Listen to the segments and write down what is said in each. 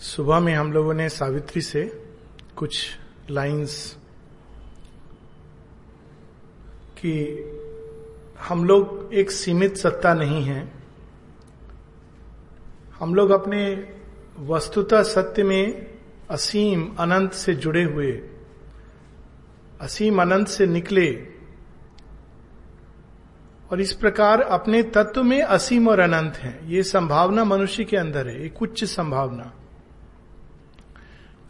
सुबह में हम लोगों ने सावित्री से कुछ लाइंस कि हम लोग एक सीमित सत्ता नहीं है। हम लोग अपने वस्तुता सत्य में असीम अनंत से जुड़े हुए, असीम अनंत से निकले और इस प्रकार अपने तत्व में असीम और अनंत है। ये संभावना मनुष्य के अंदर है, एक उच्च संभावना।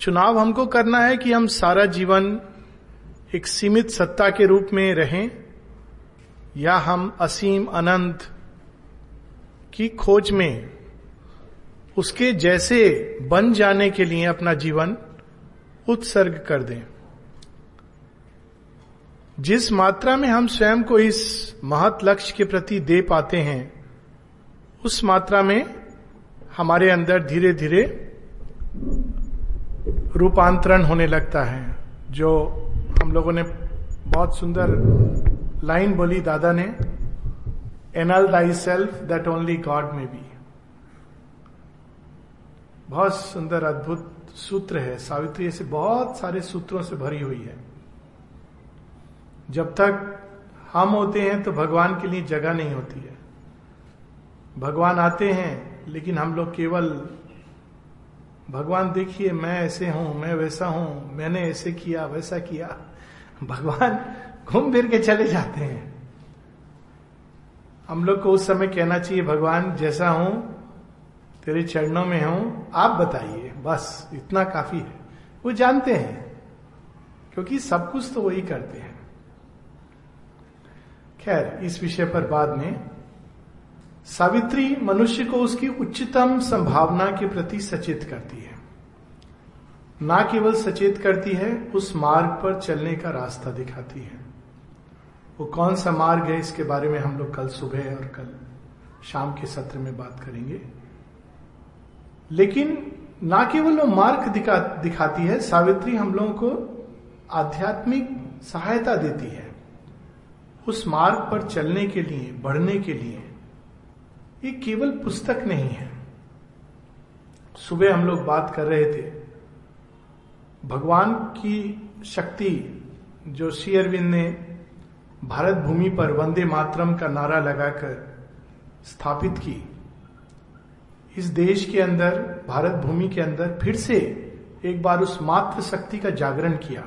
चुनाव हमको करना है कि हम सारा जीवन एक सीमित सत्ता के रूप में रहें, या हम असीम अनंत की खोज में उसके जैसे बन जाने के लिए अपना जीवन उत्सर्ग कर दें। जिस मात्रा में हम स्वयं को इस महत लक्ष्य के प्रति दे पाते हैं, उस मात्रा में हमारे अंदर धीरे धीरे रूपांतरण होने लगता है। जो हम लोगों ने बहुत सुंदर लाइन बोली दादा ने annul thyself that only God may be बहुत सुंदर अद्भुत सूत्र है। सावित्री से बहुत सारे सूत्रों से भरी हुई है। जब तक हम होते हैं तो भगवान के लिए जगह नहीं होती है। भगवान आते हैं, लेकिन हम लोग केवल भगवान देखिए, मैं ऐसे हूँ, मैं वैसा हूँ, मैंने ऐसे किया, वैसा किया। भगवान घूम फिर के चले जाते हैं। हम लोग को उस समय कहना चाहिए, भगवान जैसा हूँ, तेरे चरणों में हूँ, आप बताइए, बस इतना काफ़ी है। वो जानते हैं, क्योंकि सब कुछ तो वही करते हैं। खैर, इस विषय पर बाद में सावित्री मनुष्य को उसकी उच्चतम संभावना के प्रति सचेत करती है। ना केवल सचेत करती है, उस मार्ग पर चलने का रास्ता दिखाती है। वो कौन सा मार्ग है, इसके बारे में हम लोग कल सुबह और कल शाम के सत्र में बात करेंगे। लेकिन ना केवल वो मार्ग दिखा, दिखाती है, सावित्री हम लोगों को आध्यात्मिक सहायता देती है। उस मार्ग पर चलने के लिए, बढ़ने के लिए ये केवल पुस्तक नहीं है। सुबह हम लोग बात कर रहे थे, भगवान की शक्ति जो श्री अरविंद ने भारत भूमि पर वंदे मातरम का नारा लगाकर स्थापित की, इस देश के अंदर, भारत भूमि के अंदर फिर से एक बार उस मात्र शक्ति का जागरण किया,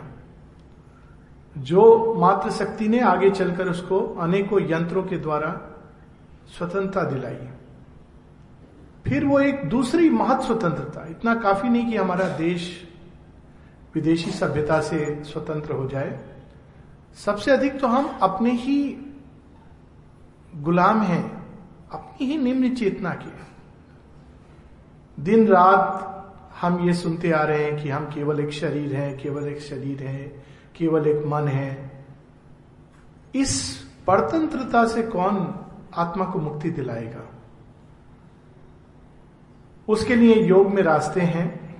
जो मात्र शक्ति ने आगे चलकर उसको अनेकों यंत्रों के द्वारा स्वतंत्रता दिलाई। फिर वो एक दूसरी महत स्वतंत्रता, इतना काफ़ी नहीं कि हमारा देश विदेशी सभ्यता से स्वतंत्र हो जाए। सबसे अधिक तो हम अपने ही गुलाम हैं, अपनी ही निम्न चेतना के। दिन रात हम ये सुनते आ रहे हैं कि हम केवल एक शरीर हैं, केवल एक शरीर है, केवल एक मन है। इस परतंत्रता से कौन आत्मा को मुक्ति दिलाएगा। उसके लिए योग में रास्ते हैं,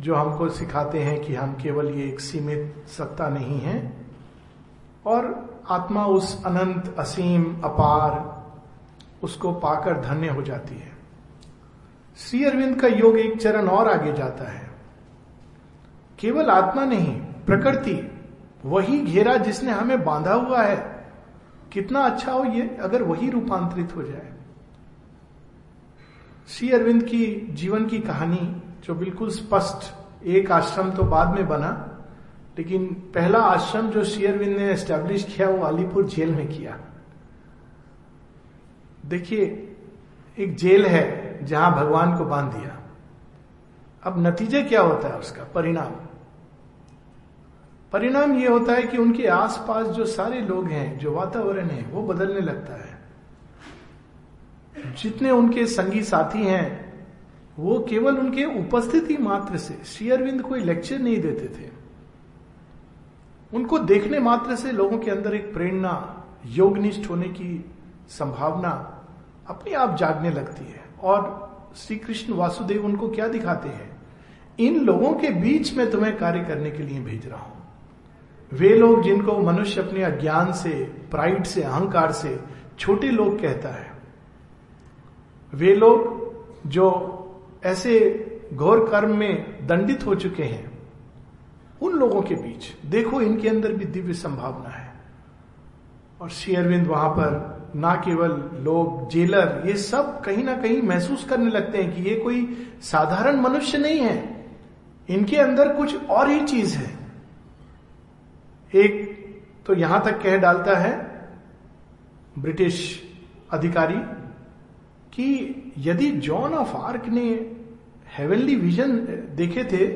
जो हमको सिखाते हैं कि हम केवल ये एक सीमित सत्ता नहीं है, और आत्मा उस अनंत, असीम, अपार, उसको पाकर धन्य हो जाती है। श्री अरविंद का योग एक चरण और आगे जाता है। केवल आत्मा नहीं, प्रकृति, वही घेरा जिसने हमें बांधा हुआ है कितना अच्छा हो ये अगर वही रूपांतरित हो जाए। श्री अरविंद की जीवन की कहानी, जो बिल्कुल स्पष्ट, एक आश्रम तो बाद में बना, लेकिन पहला आश्रम जो श्री अरविंद ने एस्टेब्लिश किया, वो अलीपुर जेल में किया। देखिए, एक जेल है जहाँ भगवान को बाँध दिया। अब नतीजे क्या होता है उसका? परिणाम। परिणाम ये होता है कि उनके आसपास जो सारे लोग हैं, जो वातावरण है, वो बदलने लगता है। जितने उनके संगी साथी हैं, वो केवल उनके उपस्थिति मात्र से, श्री अरविंद कोई लेक्चर नहीं देते थे। उनको देखने मात्र से लोगों के अंदर एक प्रेरणा, योगनिष्ठ होने की संभावना अपने आप जागने लगती है। और श्री कृष्ण वासुदेव उनको क्या दिखाते हैं? इन लोगों के बीच में तुम्हें कार्य करने के लिए भेज रहा हूँ। वे लोग जिनको मनुष्य अपने अज्ञान से प्राइड से, अहंकार से छोटे लोग कहता है। वे लोग जो ऐसे घोर कर्म में दंडित हो चुके हैं, उन लोगों के बीच देखो इनके अंदर भी दिव्य संभावना है। और श्री अरविंद वहाँ पर ना केवल लोग जेलर ये सब कहीं ना कहीं महसूस करने लगते हैं कि ये कोई साधारण मनुष्य नहीं है। इनके अंदर कुछ और ही चीज़ है। एक तो यहाँ तक कह डालता है ब्रिटिश अधिकारी कि यदि जॉन ऑफ़ आर्क ने हेवनली विजन देखे थे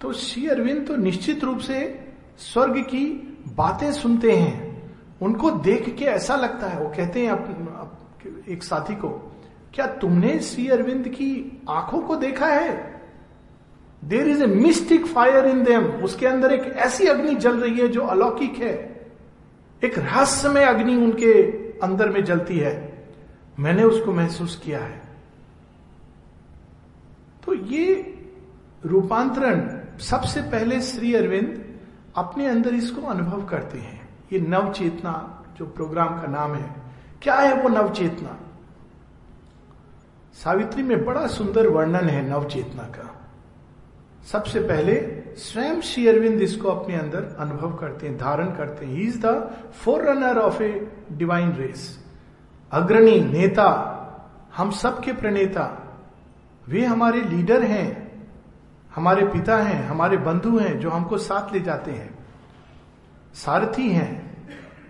तो श्री अरविंद तो निश्चित रूप से स्वर्ग की बातें सुनते हैं। उनको देख के ऐसा लगता है। वो कहते हैं अप, अप, एक साथी को क्या तुमने श्री अरविंद की आँखों को देखा है? There is a mystic fire in them उसके अंदर एक ऐसी अग्नि जल रही है जो अलौकिक है। एक रहस्यमय अग्नि उनके अंदर में जलती है। मैंने उसको महसूस किया है। तो ये रूपांतरण सबसे पहले श्री अरविंद अपने अंदर इसको अनुभव करते हैं। ये नव चेतना जो प्रोग्राम का नाम है। क्या है वो नव चेतना सावित्री में बड़ा सुंदर वर्णन है नव चेतना का। सबसे पहले स्वयं श्री अरविंद इसको अपने अंदर अनुभव करते हैं, धारण करते हैं। He is the forerunner of a divine race अग्रणी, नेता, हम सबके प्रणेता। वे हमारे लीडर हैं, हमारे पिता हैं, हमारे बंधु हैं, जो हमको साथ ले जाते हैं। सारथी हैं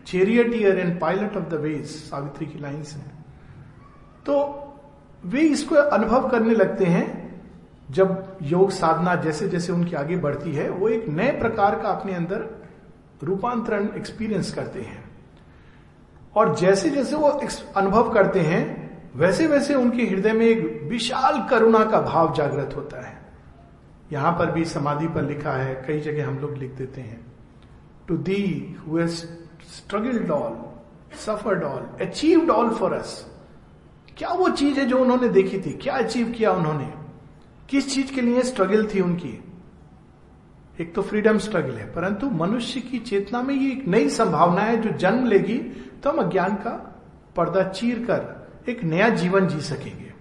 charioteer and pilot of the ways Savitri की लाइन्स हैं। तो वे इसको अनुभव करने लगते हैं जब योग साधना जैसे जैसे उनकी आगे बढ़ती है, वो एक नए प्रकार का अपने अंदर रूपांतरण एक्सपीरियंस करते हैं। और जैसे जैसे वो अनुभव करते हैं, वैसे वैसे उनके हृदय में एक विशाल करुणा का भाव जागृत होता है। यहाँ पर भी समाधि पर लिखा है, कई जगह हम लोग लिख देते हैं to the struggled all suffered all achieved all for us क्या वो चीज़ है जो उन्होंने देखी थी? क्या अचीव किया उन्होंने? किस चीज़ के लिए स्ट्रगल थी उनकी? एक तो फ्रीडम स्ट्रगल है, परंतु मनुष्य की चेतना में ये एक नई संभावना है जो जन्म लेगी तो हम अज्ञान का पर्दा चीर कर एक नया जीवन जी सकेंगे।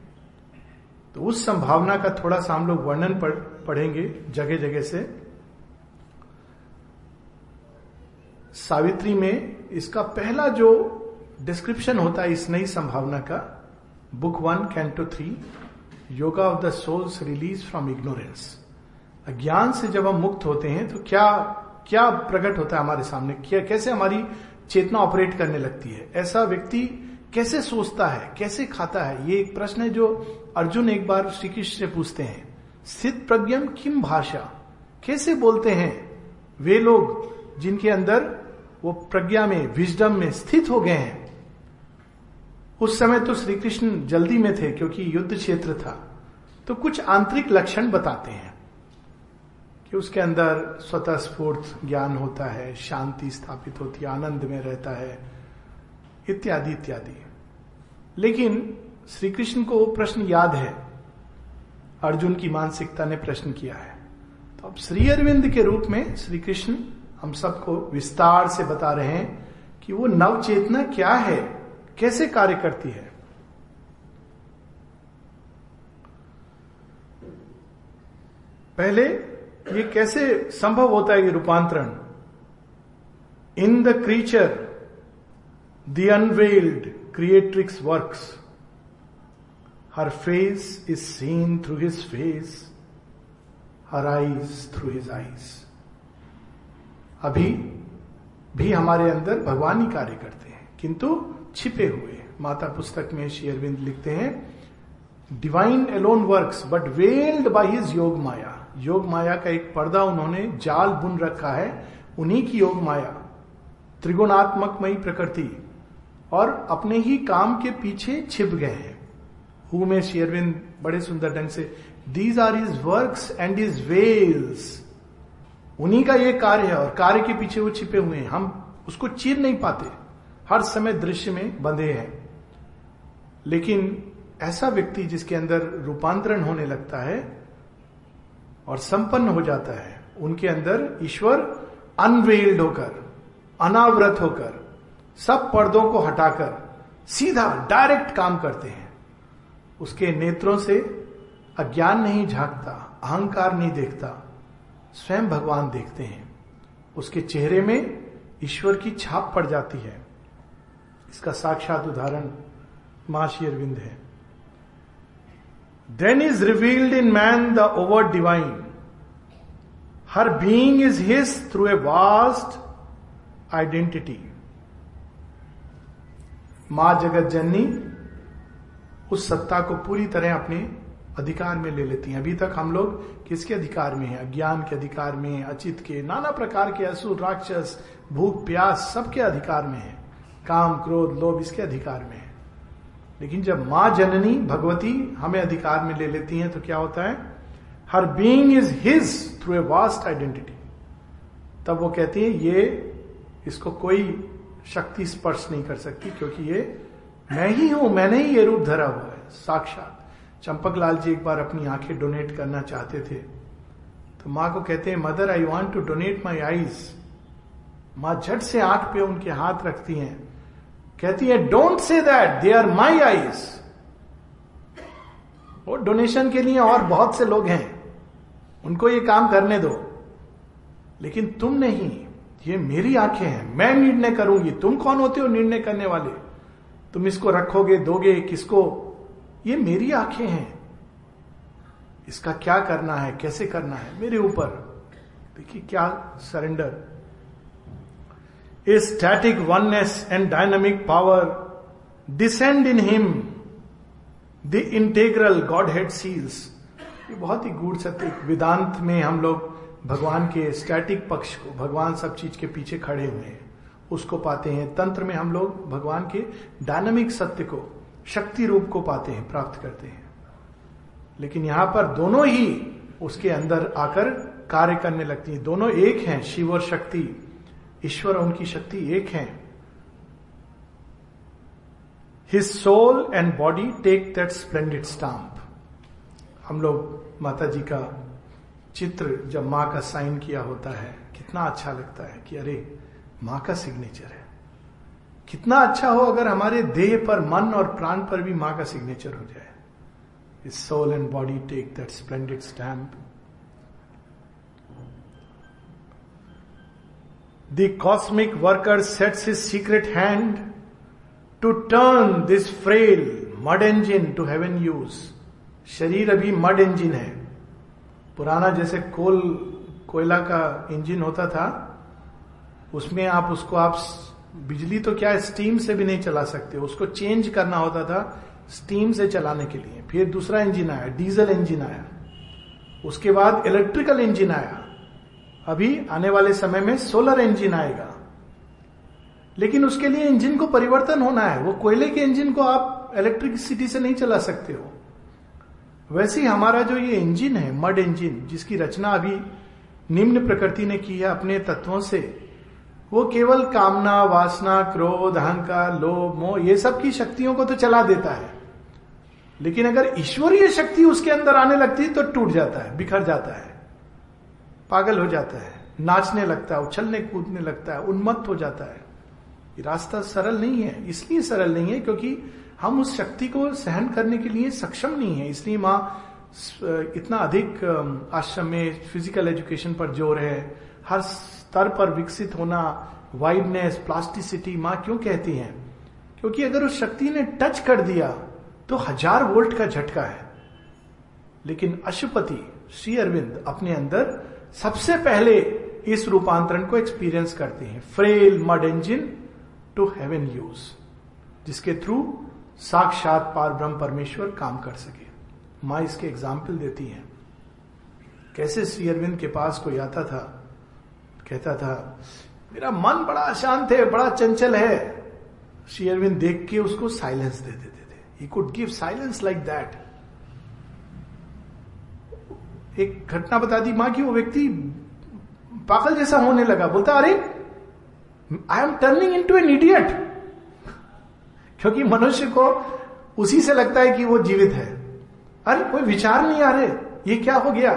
तो उस संभावना का थोड़ा सा हम लोग वर्णन पढ़ेंगे जगह जगह से। सावित्री में इसका पहला जो डिस्क्रिप्शन होता है इस नई संभावना का book one canto three yoga of the soul's release from ignorance अज्ञान से जब हम मुक्त होते हैं तो क्या क्या प्रकट होता है हमारे सामने? क्या, कैसे हमारी चेतना ऑपरेट करने लगती है? ऐसा व्यक्ति कैसे सोचता है? कैसे खाता है? ये एक प्रश्न है जो अर्जुन एक बार श्री कृष्ण से पूछते हैं। स्थित प्रज्ञम किम भाषा? कैसे बोलते हैं वे लोग जिनके अंदर वो प्रज्ञा में विजडम में स्थित हो गए हैं? उस समय तो श्री कृष्ण जल्दी में थे क्योंकि युद्ध क्षेत्र था। तो कुछ आंतरिक लक्षण बताते हैं कि उसके अंदर स्वतः स्फूर्त ज्ञान होता है, शांति स्थापित होती है, आनंद में रहता है, इत्यादि इत्यादि। लेकिन श्री कृष्ण को प्रश्न याद है। अर्जुन की मानसिकता ने प्रश्न किया है। तो अब श्री अरविंद के रूप में श्री कृष्ण हम सबको विस्तार से बता रहे हैं कि वो नव चेतना क्या है? कैसे कार्य करती है? पहले ये कैसे संभव होता है ये रूपांतरण? In the creature the unveiled creatrix works her face is seen through his face her eyes through his eyes अभी भी हमारे अंदर भगवान ही कार्य करते हैं, किंतु छिपे हुए। माता पुस्तक में श्री अरविंद लिखते हैं divine alone works but veiled by his Yogamaya योग माया का एक पर्दा उन्होंने जाल बुन रखा है, उन्हीं की योग माया त्रिगुणात्मकमयी प्रकृति। और अपने ही काम के पीछे छिप गए हैं। हु में शेरविंद बड़े सुंदर ढंग से these are his works and his veils उन्हीं का ये कार्य है, और कार्य के पीछे वो छिपे हुए हैं। हम उसको चीर नहीं पाते। हर समय दृश्य में बंधे हैं। लेकिन ऐसा व्यक्ति जिसके अंदर रूपांतरण होने लगता है और संपन्न हो जाता है, उनके अंदर ईश्वर अनवेल्ड होकर, अनावृत होकर, सब पर्दों को हटाकर, सीधा डायरेक्ट काम करते हैं। उसके नेत्रों से अज्ञान नहीं झांकता, अहंकार नहीं देखता, स्वयं भगवान देखते हैं। उसके चेहरे में ईश्वर की छाप पड़ जाती है। इसका साक्षात उदाहरण माशी अरविंद है। Then is revealed in man the over divine her being is his through a vast identity माँ जगत जननी उस सत्ता को पूरी तरह अपने अधिकार में ले लेती हैं। अभी तक हम लोग किसके अधिकार में हैं? अज्ञान के अधिकार में अचित के, नाना प्रकार के, असुर, राक्षस, भूख, प्यास, सबके अधिकार में है। काम, क्रोध, लोभ इसके अधिकार में है। लेकिन जब माँ जननी, भगवती हमें अधिकार में ले लेती हैं तो क्या होता है? Her being is his through a vast identity तब वो कहती है, ये इसको कोई शक्ति स्पर्श नहीं कर सकती, क्योंकि ये मैं ही हूँ, मैंने ही ये रूप धरा हुआ है। साक्षात चंपक लाल जी एक बार अपनी आँखें डोनेट करना चाहते थे। तो माँ को कहते हैं, mother I want to donate my eyes माँ झट से आँख पे उनके हाथ रखती हैं। कहती है don't say that they are my eyes वो डोनेशन के लिए और बहुत से लोग हैं। उनको ये काम करने दो। लेकिन तुम नहीं, ये मेरी आँखें हैं। मैं निर्णय करूँगी। तुम कौन होते हो निर्णय करने वाले? तुम इसको रखोगे, दोगे, किसको? ये मेरी आँखें हैं। इसका क्या करना है? कैसे करना है? मेरे ऊपर। देखिए, क्या surrender a static oneness and dynamic power descend in him the integral Godhead seals ये बहुत ही गूढ़ सत्य वेदांत में हम लोग भगवान के स्टैटिक पक्ष को, भगवान सब चीज़ के पीछे खड़े हुए हैं। उसको पाते हैं। तंत्र में हम लोग भगवान के डायनामिक सत्य को, शक्ति रूप को पाते हैं, प्राप्त करते हैं। लेकिन यहाँ पर दोनों ही उसके अंदर आकर कार्य करने लगती हैं। दोनों एक हैं, शिव और शक्ति। ईश्वर और उनकी शक्ति एक है। His soul and body take that splendid stamp हम लोग माता जी का चित्र जब माँ का साइन किया होता है, कितना अच्छा लगता है कि अरे, माँ का सिग्नेचर है। कितना अच्छा हो अगर हमारे देह पर, मन और प्राण पर भी माँ का सिग्नेचर हो जाए। Soul and body take that splendid stamp the cosmic worker sets his secret hand to turn this frail mud engine to heaven use शरीर अभी मड इंजिन है। पुराना जैसे कोल, कोयला का इंजन होता था, उसमें आप उसको, आप बिजली तो क्या स्टीम से भी नहीं चला सकते, उसको चेंज करना होता था स्टीम से चलाने के लिए। फिर दूसरा इंजन आया डीजल इंजन आया। उसके बाद इलेक्ट्रिकल इंजन आया। अभी आने वाले समय में सोलर इंजन आएगा। लेकिन उसके लिए इंजन को परिवर्तन होना है। वो कोयले के इंजन को आप इलेक्ट्रिसिटी से नहीं चला सकते हो। वैसे ही हमारा जो ये इंजन है मड इंजन जिसकी रचना अभी निम्न प्रकृति ने की है अपने तत्वों से, वो केवल कामना, वासना, क्रोध, अहंकार, लोभ, मोह, ये सब की शक्तियों को तो चला देता है। लेकिन अगर ईश्वरीय शक्ति उसके अंदर आने लगती है तो टूट जाता है, बिखर जाता है। पागल हो जाता है, नाचने लगता है, उछलने कूदने लगता है, उन्मत्त हो जाता है। ये रास्ता सरल नहीं है, इसलिए सरल नहीं है क्योंकि हम उस शक्ति को सहन करने के लिए सक्षम नहीं है। इसलिए माँ इतना अधिक आश्रम में फ़िज़िकल एजुकेशन पर ज़ोर है, हर स्तर पर विकसित होना वाइडनेस प्लास्टिसिटी माँ क्यों कहती हैं? क्योंकि अगर उस शक्ति ने टच कर दिया तो हज़ार वोल्ट का झटका है। लेकिन अशुपति, श्री अरविंद अपने अंदर सबसे पहले इस रूपांतरण को एक्सपीरियंस करते हैं। Frail mud engine to heaven use जिसके थ्रू साक्षात पार ब्रह्म परमेश्वर काम कर सके। माँ इसके एग्ज़ाम्पल देती हैं। कैसे श्री अरविंद के पास कोई आता था, कहता था, मेरा मन बड़ा अशांत है, बड़ा चंचल है। श्री अरविंद देख के उसको साइलेंस दे देते थे। He could give silence like that एक घटना बता दी माँ की वो व्यक्ति पागल जैसा होने लगा। बोलता अरे I am turning into an idiot क्योंकि मनुष्य को उसी से लगता है कि वो जीवित है। अरे कोई विचार नहीं आ रहे। ये क्या हो गया?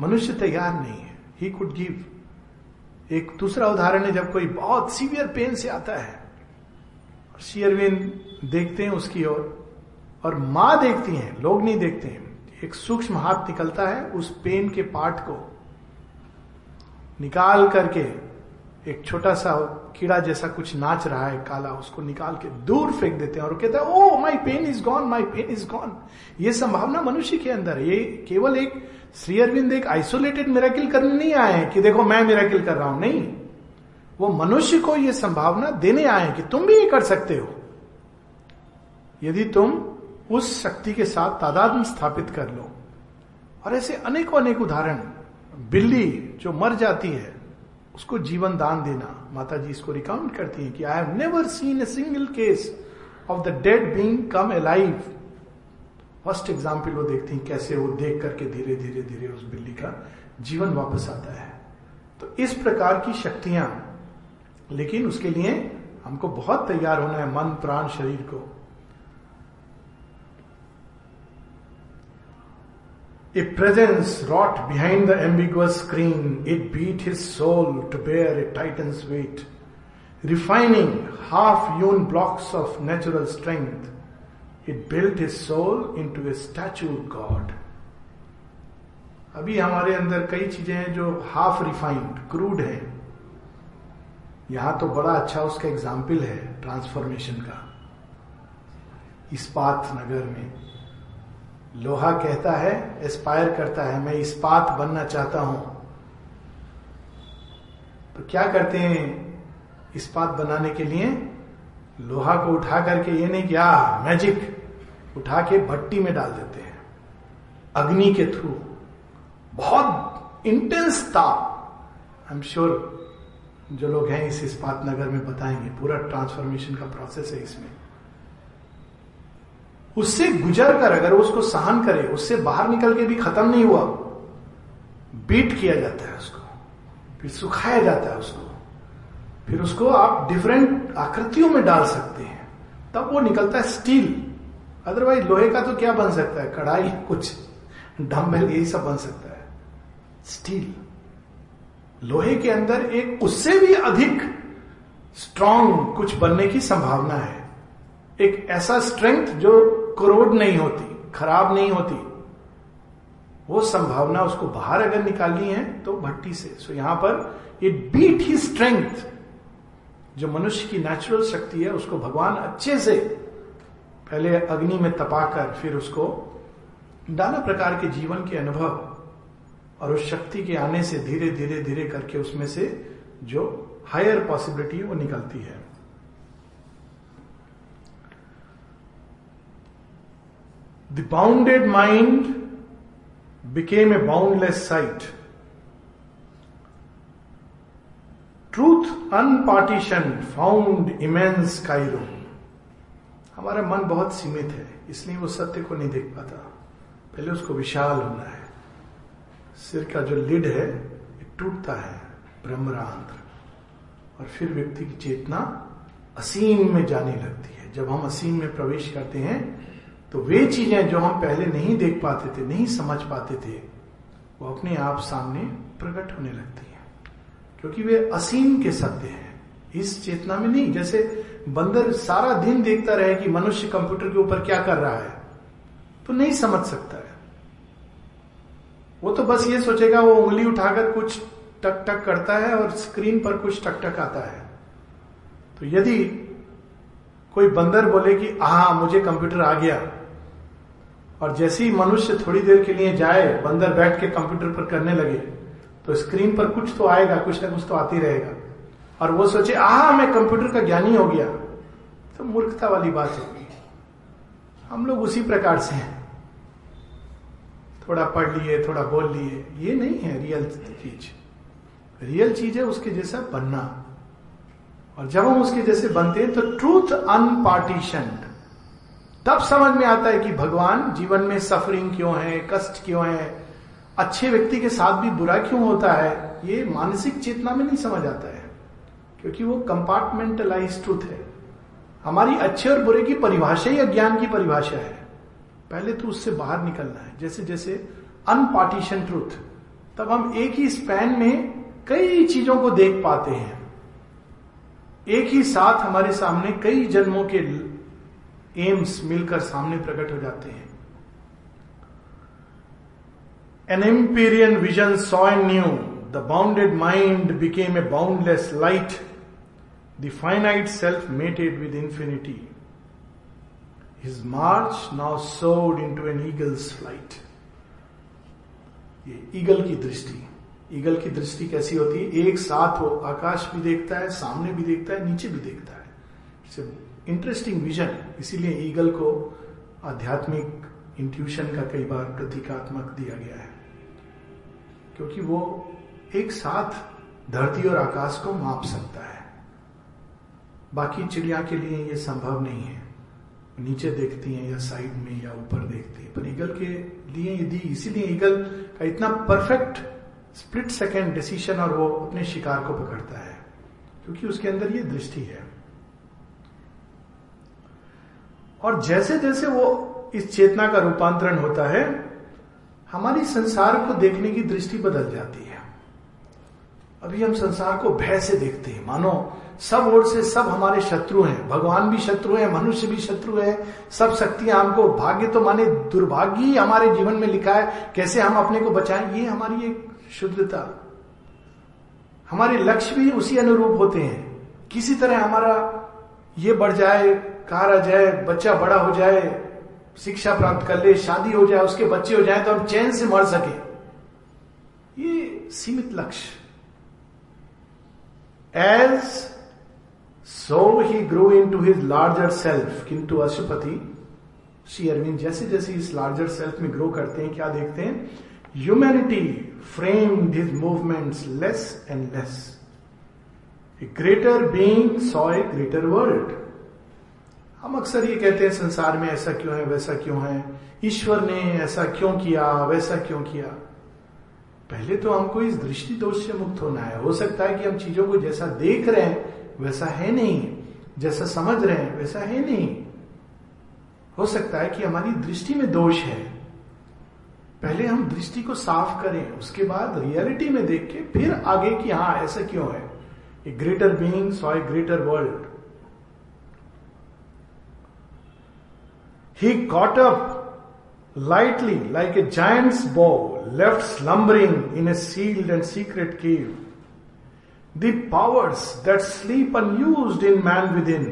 मनुष्य तैयार नहीं है। ही कुड गिव एक दूसरा उदाहरण है जब कोई बहुत सीवियर पेन से आता है शेयरविंद देखते हैं उसकी ओर और, और माँ देखती हैं लोग नहीं देखते हैं। एक सूक्ष्म हाथ निकलता है, उस पेन के पार्ट को निकाल करके एक छोटा सा कीड़ा जैसा कुछ नाच रहा है, काला, उसको निकाल के दूर फेंक देते हैं और कहते हैं ओ my pain is gone my pain is gone ये संभावना मनुष्य के अंदर ये केवल एक श्री अरविंद एक आइसोलेटेड मेराकिल करने नहीं आए हैं कि देखो मैं मेराकिल कर रहा हूँ। नहीं। वो मनुष्य को यह संभावना देने आए हैं कि तुम भी ये कर सकते हो। यदि तुम उस शक्ति के साथ तादाद स्थापित कर लो। और ऐसे अनेकों अनेक उदाहरण। बिल्ली जो मर जाती है, उसको जीवन दान देना। माता जी इसको रिकाउंट करती है कि I have never seen a single case of the dead being come alive first example वो देखती हैं, कैसे वो देख करके धीरे धीरे धीरे उस बिल्ली का जीवन वापस आता है। तो इस प्रकार की शक्तियाँ। लेकिन उसके लिए हमको बहुत तैयार होना है, मन, प्राण, शरीर को। A presence wrought behind the ambiguous screen, it beat his soul to bear a titan's weight, refining half hewn blocks of natural strength. It built his soul into a statue God. अभी हमारे अंदर कई चीज़ें हैं जो half refined crude है यहाँ तो बड़ा अच्छा उसका एग्ज़ाम्पल है ट्रांसफॉर्मेशन का इस्पात नगर में लोहा कहता है एस्पायर करता है, मैं इस्पात बनना चाहता हूँ। तो क्या करते हैं इस्पात बनाने के लिए? लोहा को उठा करके ये नहीं क्या मैजिक उठा के भट्टी में डाल देते हैं, अग्नि के थ्रू। बहुत इंटेंस ताप। आई एम श्योर जो लोग हैं इस इस्पात नगर में बताएँगे, पूरा ट्रांसफॉर्मेशन का प्रोसेस है इसमें। उससे गुजर कर अगर उसको सहन करे, उससे बाहर निकल के भी खत्म नहीं हुआ बीट किया जाता है उसको, फिर सुखाया जाता है उसको। फिर उसको आप डिफरेंट आकृतियों में डाल सकते हैं। तब वो निकलता है स्टील अदरवाइज़ लोहे का तो क्या बन सकता है? कढ़ाई, कुछ। डम्बेल यही सब बन सकता है। स्टील लोहे के अंदर एक उससे भी अधिक स्ट्रांग कुछ बनने की संभावना है। एक ऐसा स्ट्रेंथ जो क्रोड नहीं होती, खराब नहीं होती, वो संभावना उसको बाहर अगर निकालनी है तो भट्टी से। सो यहाँ पर इट बीट ही स्ट्रेंथ जो मनुष्य की नेचुरल शक्ति है, उसको भगवान अच्छे से पहले अग्नि में तपाकर, फिर उसको नाना प्रकार के जीवन के अनुभव और उस शक्ति के आने से धीरे धीरे धीरे करके उसमें से जो हायर पॉसिबिलिटी वो निकलती है। The bounded mind became a boundless sight. Truth unpartitioned found immense Cairo हमारा मन बहुत सीमित है, इसलिए वो सत्य को नहीं देख पाता। पहले उसको विशाल होना है। सिर का जो लिड है टूटता है, ब्रह्मरांध्र। और फिर व्यक्ति की चेतना असीम में जाने लगती है। जब हम असीम में प्रवेश करते हैं तो वे चीज़ें जो हम पहले नहीं देख पाते थे, नहीं समझ पाते थे, वो अपने आप सामने प्रकट होने लगती है। क्योंकि वे असीम के सत्य हैं। इस चेतना में नहीं, जैसे बंदर सारा दिन देखता रहे कि मनुष्य कंप्यूटर के ऊपर क्या कर रहा है तो नहीं समझ सकता है। वो तो बस ये सोचेगा, वो उंगली उठाकर कुछ टक टक करता है और स्क्रीन पर कुछ टक टक आता है। तो यदि कोई बंदर बोले कि हा मुझे कंप्यूटर आ गया। और जैसे ही मनुष्य थोड़ी देर के लिए जाए, बंदर बैठ के कंप्यूटर पर करने लगे तो स्क्रीन पर कुछ तो आएगा, कुछ ना कुछ तो आती रहेगा। और वो सोचे आ मैं कंप्यूटर का ज्ञानी हो गया। तो मूर्खता वाली बात होगी हम लोग उसी प्रकार से हैं। थोड़ा पढ़ लिए, थोड़ा बोल लिए, ये नहीं है रियल चीज़। रियल चीज़ है उसके जैसा बनना। और जब हम उसके जैसे बनते हैं तो ट्रूथ अनपार्टीशन तब समझ में आता है कि भगवान जीवन में सफरिंग क्यों है, कष्ट क्यों है? अच्छे व्यक्ति के साथ भी बुरा क्यों होता है? ये मानसिक चेतना में नहीं समझ आता है, क्योंकि वो कंपार्टमेंटलाइज ट्रूथ है। हमारी अच्छे और बुरे की परिभाषा ही अज्ञान की परिभाषा है। पहले तो उससे बाहर निकलना है। जैसे जैसे अनपार्टीशन ट्रूथ तब हम एक ही स्पैन में कई चीज़ों को देख पाते हैं। एक ही साथ हमारे सामने कई जन्मों के एम्स मिलकर सामने प्रकट हो जाते हैं। An empyrean vision saw and knew the bounded mind became a boundless light the finite self mated with infinity his march now soared into an eagle's flight ये ईगल की दृष्टि। ईगल की दृष्टि कैसी होती है? एक साथ वो आकाश भी देखता है, सामने भी देखता है, नीचे भी देखता है। सिर्फ़ इंटरेस्टिंग विजन इसीलिए ईगल को आध्यात्मिक इंट्यूशन का कई बार प्रतीकात्मक दिया गया है। क्योंकि वो एक साथ धरती और आकाश को माप सकता है। बाकी चिड़िया के लिए ये संभव नहीं है। नीचे देखती हैं या साइड में या ऊपर देखती है। पर ईगल के लिए यदि इसीलिए ईगल का इतना परफेक्ट स्प्लिट सेकेंड डिसीशन और वो अपने शिकार को पकड़ता है, क्योंकि उसके अंदर ये दृष्टि है। और जैसे जैसे वो इस चेतना का रूपांतरण होता है, हमारी संसार को देखने की दृष्टि बदल जाती है। अभी हम संसार को भय से देखते हैं। मानो, सब ओर से सब हमारे शत्रु हैं। भगवान भी शत्रु है, मनुष्य भी शत्रु है। सब शक्तियाँ हमको, भाग्य तो माने दुर्भाग्य ही हमारे जीवन में लिखा है, कैसे हम अपने को बचाएँ? ये हमारी एक शुद्धता। हमारे लक्ष्य भी उसी अनुरूप होते हैं। किसी तरह हमारा ये बढ़ जाए कार आ जाए, बच्चा बड़ा हो जाए, शिक्षा प्राप्त कर ले, शादी हो जाए, उसके बच्चे हो जाए तो हम चैन से मर सके। ये सीमित लक्ष्य। As so he grow into his larger self किंतु अशुपति, श्री अरविंद जैसे जैसे इस लार्जर सेल्फ में ग्रो करते हैं, क्या देखते हैं? Humanity framed his movements less and less a greater being saw a greater world हम अक्सर ये कहते हैं, संसार में ऐसा क्यों है, वैसा क्यों है? ईश्वर ने ऐसा क्यों किया, वैसा क्यों किया? पहले तो हमको इस दृष्टि दोष से मुक्त होना है। हो सकता है कि हम चीज़ों को जैसा देख रहे हैं, वैसा है नहीं। जैसा समझ रहे हैं, वैसा है नहीं। हो सकता है कि हमारी दृष्टि में दोष है। पहले हम दृष्टि को साफ़ करें, उसके बाद रियलिटी में देख के फिर आगे कि हाँ ऐसा क्यों है? A greater being saw a greater world He caught up lightly like a giant's bow left slumbering in a sealed and secret cave. The powers that sleep unused in man within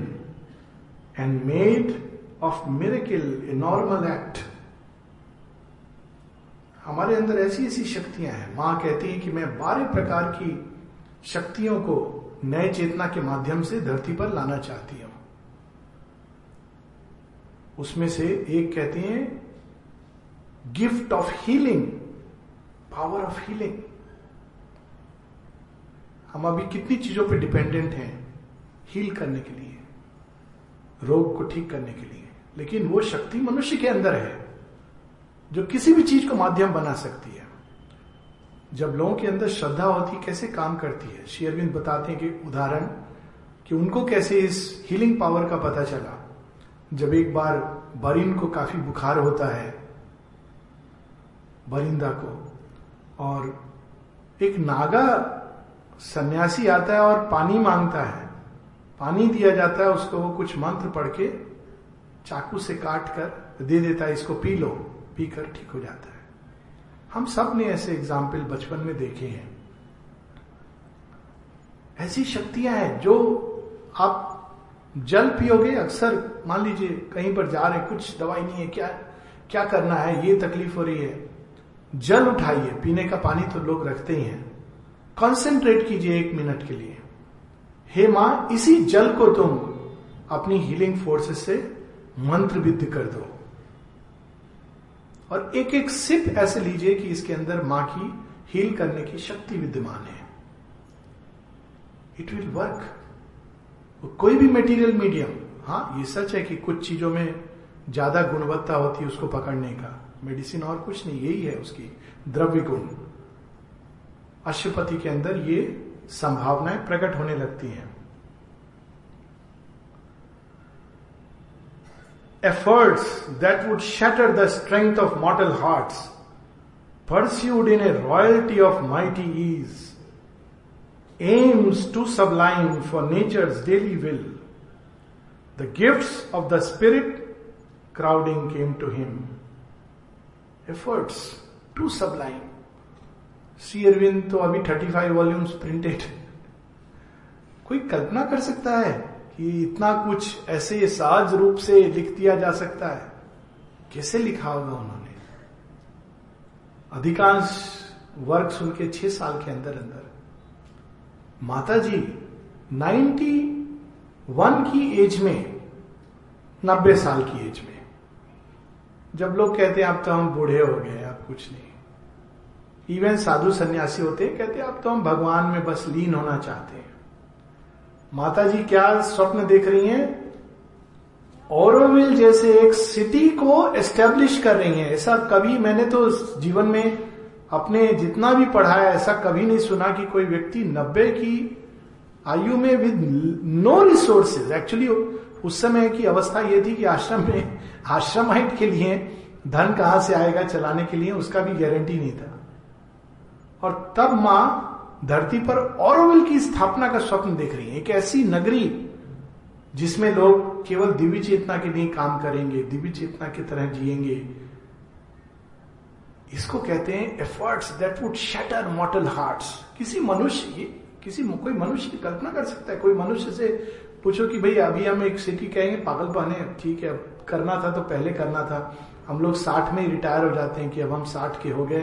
and made of miracle a normal act. हमारे अंदर ऐसी ऐसी शक्तियाँ हैं माँ कहती है कि मैं बारह प्रकार की शक्तियों को नए चेतना के माध्यम से धरती पर लाना चाहती हूँ उसमें से एक कहते हैं gift of healing power of healing हम अभी कितनी चीज़ों पे डिपेंडेंट हैं हील करने के लिए, रोग को ठीक करने के लिए। लेकिन वो शक्ति मनुष्य के अंदर है, जो किसी भी चीज़ को माध्यम बना सकती है। जब लोगों के अंदर श्रद्धा होती, कैसे काम करती है? शेयरविंद बताते हैं कि उदाहरण, कि उनको कैसे इस हीलिंग पावर का पता चला। जब एक बार बरिन को काफ़ी बुखार होता है, बरिंदा को, और एक नागा सन्यासी आता है और पानी माँगता है। पानी दिया जाता है, उसको वो कुछ मंत्र पढ़ के चाकू से काट कर दे देता है, इसको पी लो पी कर ठीक हो जाता है। हम सबने ऐसे एग्ज़ाम्पल बचपन में देखे हैं। ऐसी शक्तियाँ हैं जो आप जल पियोगे अक्सर, मान लीजिए, कहीं पर जा रहे, कुछ दवाई नहीं है, क्या क्या करना है, ये तकलीफ़ हो रही है। जल उठाइए, पीने का पानी तो लोग रखते ही हैं। कंसेंट्रेट कीजिए एक मिनट के लिए। हे माँ, इसी जल को तुम अपनी हीलिंग फोर्सेस से मंत्र विद्ध कर दो। और एक एक सिप ऐसे लीजिए कि इसके अंदर माँ की हील करने की शक्ति विद्यमान है। इट विल वर्क कोई भी मटेरियल मीडियम हाँ ये सच है कि कुछ चीज़ों में ज़्यादा गुणवत्ता होती है उसको पकड़ने का। मेडिसिन और कुछ नहीं, यही है उसकी द्रव्य गुण। अशुपति के अंदर ये संभावनाएँ प्रकट होने लगती हैं। Efforts that would shatter the strength of mortal hearts pursued in a royalty of mighty ease aims too sublime for nature's daily will. The gifts of the Spirit crowding came to him. Efforts too sublime सी अरविंद तो अभी thirty five volumes printed कोई कल्पना कर सकता है कि इतना कुछ ऐसे साज रूप से लिख दिया जा सकता है? कैसे लिखा होगा उन्होंने? अधिकांश वर्क उनके छह साल के अंदर अंदर माता जी नाइन्टी वन की एज में, नब्बे साल की एज में। जब लोग कहते हैं अब तो हम बूढ़े हो गए अब कुछ नहीं। इवन साधु सन्यासी होते हैं, कहते हैं अब तो हम भगवान में बस लीन होना चाहते हैं। माता जी क्या स्वप्न देख रही हैं? ओरोविल जैसे एक सिटी को एस्टेब्लिश कर रही हैं। ऐसा कभी मैंने तो जीवन में अपने जितना भी पढ़ा है, ऐसा कभी नहीं सुना कि कोई व्यक्ति नब्बे की आयु में विद नो रिसोर्सेज एक्चुअली उस समय की अवस्था यह थी कि आश्रम में आश्रमाइट के लिए धन कहाँ से आएगा चलाने के लिए, उसका भी गारंटी नहीं था। और तब माँ धरती पर औरविल की स्थापना का स्वप्न देख रही है। एक ऐसी नगरी जिसमें लोग केवल दिव्य चेतना के लिए काम करेंगे, दिव्य चेतना की तरह जिएँगे इसको कहते हैं efforts that would shatter mortal hearts किसी मनुष्य किसी कोई मनुष्य की कल्पना कर सकता है। कोई मनुष्य से पूछो कि भाई अभी हम एक सिटी कहेंगे, पागल पाने ठीक है करना था तो पहले करना था। हम लोग साठ में ही रिटायर हो जाते हैं कि अब हम साठ के हो गए,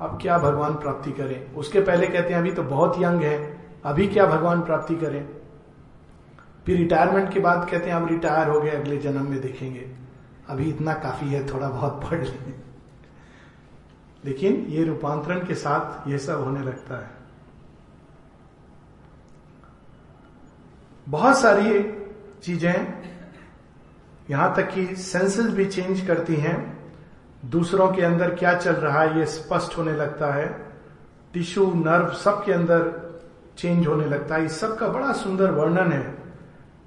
अब क्या भगवान प्राप्ति करें? उसके पहले कहते हैं, अभी तो बहुत यंग है, अभी क्या भगवान प्राप्ति करें? फिर रिटायरमेंट के बाद कहते हैं, अब रिटायर हो गए, अगले जन्म में देखेंगे। अभी इतना काफ़ी है, थोड़ा बहुत पढ़ लें। लेकिन ये रूपांतरण के साथ ये सब होने लगता है। बहुत सारी चीज़ें यहाँ तक कि सेंसेस भी चेंज करती हैं। दूसरों के अंदर क्या चल रहा है, ये स्पष्ट होने लगता है। टिश्यू, नर्व सब के अंदर चेंज होने लगता है। इस सब का बड़ा सुंदर वर्णन है।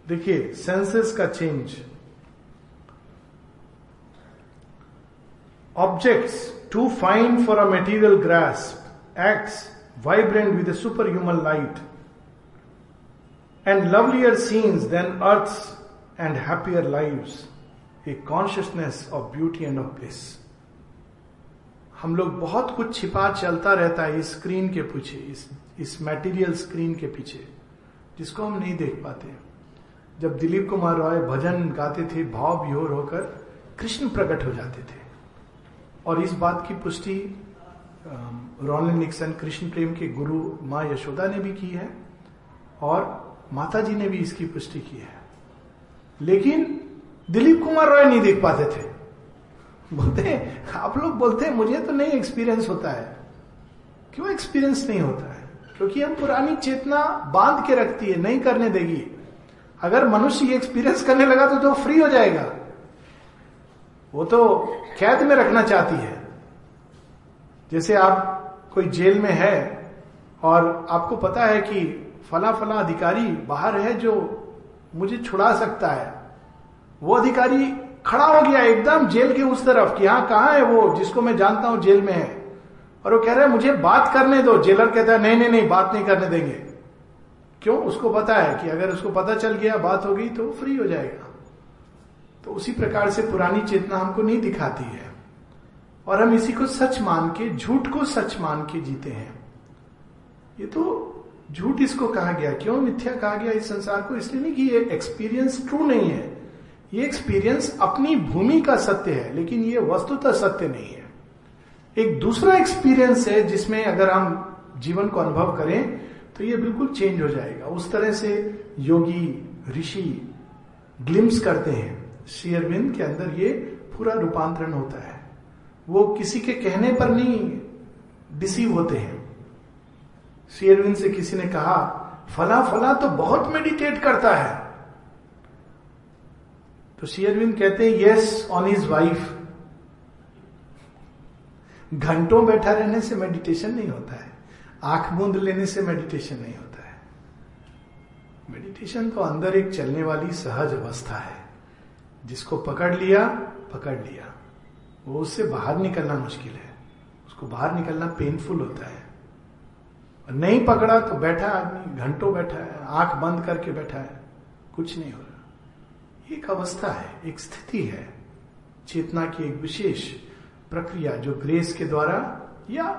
देखिए, सेंसेस का change. Objects to find for a material grasp acts vibrant with superhuman light and lovelier scenes than earth and happier lives a consciousness of beauty and of place हम लोग बहुत कुछ छिपा चलता रहता है इस स्क्रीन के पीछे, इस इस मटेरियल स्क्रीन के पीछे, जिसको हम नहीं देख पाते जब दिलीप कुमार रॉय भजन गाते थे, भाव विहोर होकर कृष्ण प्रकट हो जाते थे। और इस बात की पुष्टि रोनल निक्सन कृष्ण प्रेम के गुरु माँ यशोदा ने भी की है और माता जी ने भी इसकी पुष्टि की है। लेकिन दिलीप कुमार रॉय नहीं देख पाते थे। बोलते आप लोग बोलते हैं, मुझे तो नहीं एक्सपीरियंस होता है। क्यों एक्सपीरियंस नहीं होता है? क्योंकि हम पुरानी चेतना बाँध के रखती है, नहीं करने देगी। अगर मनुष्य एक्सपीरियंस करने लगा तो जो फ्री हो जाएगा। वो तो कैद में रखना चाहती है। जैसे आप कोई जेल में है और आपको पता है कि फला फला अधिकारी बाहर है जो मुझे छुड़ा सकता है। वो अधिकारी खड़ा हो गया एकदम जेल के उस तरफ़ कि हाँ कहा है वो? जिसको मैं जानता हूँ जेल में है। और वो कह रहा है, मुझे बात करने दो। जेलर कहता है, नहीं नहीं नहीं, बात नहीं करने देंगे। क्यों? उसको पता है कि अगर उसको पता चल गया, बात हो गई तो फ्री हो जाएगा। तो उसी प्रकार से पुरानी चेतना हमको नहीं दिखाती है। और हम इसी को सच मान के, झूठ को सच मान के जीते हैं। ये तो झूठ इसको कहा गया। क्यों मिथ्या कहा गया इस संसार को? इसलिए नहीं कि ये एक्सपीरियंस ट्रू नहीं है। ये एक्सपीरियंस अपनी भूमि का सत्य है, लेकिन ये वस्तुतः सत्य नहीं है। एक दूसरा एक्सपीरियंस है जिसमें अगर हम जीवन को अनुभव करें तो ये बिल्कुल चेंज हो जाएगा। उस तरह से योगी, ऋषि ग्लिम्स करते हैं। शेयरविंद के अंदर ये पूरा रूपांतरण होता है। वो किसी के कहने पर नहीं डिसीव होते हैं। शेयरविंद से किसी ने कहा, फला फला तो बहुत मेडिटेट करता है। तो शेयरविंद कहते हैं यस ऑन हिज वाइफ घंटों बैठा रहने से मेडिटेशन नहीं होता है। आँख बूंद लेने से मेडिटेशन नहीं होता है। मेडिटेशन तो अंदर एक चलने वाली सहज अवस्था है। जिसको पकड़ लिया पकड़ लिया। वो उससे बाहर निकलना मुश्किल है। उसको बाहर निकलना पेनफुल होता है। नहीं पकड़ा तो बैठा आदमी, घंटों बैठा है, आँख बंद करके बैठा है। कुछ नहीं हो रहा। एक अवस्था है, एक स्थिति है। चेतना की एक विशेष प्रक्रिया जो ग्रेस के द्वारा या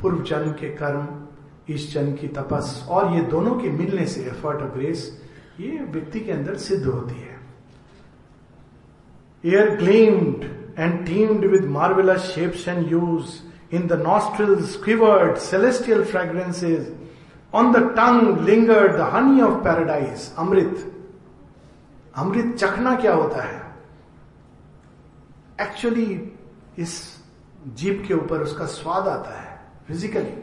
पूर्व जन्म के कर्म, इस जन्म की तपस और ये दोनों के मिलने से एफर्ट और ग्रेस ये व्यक्ति के अंदर सिद्ध होती है। Air gleamed and teemed with marvellous shapes and hues in the nostrils quivered celestial fragrances on the tongue lingered the honey of paradise अमृत अमृत चखना क्या होता है एक्चुअली इस जीप के ऊपर उसका स्वाद आता है फिजिकली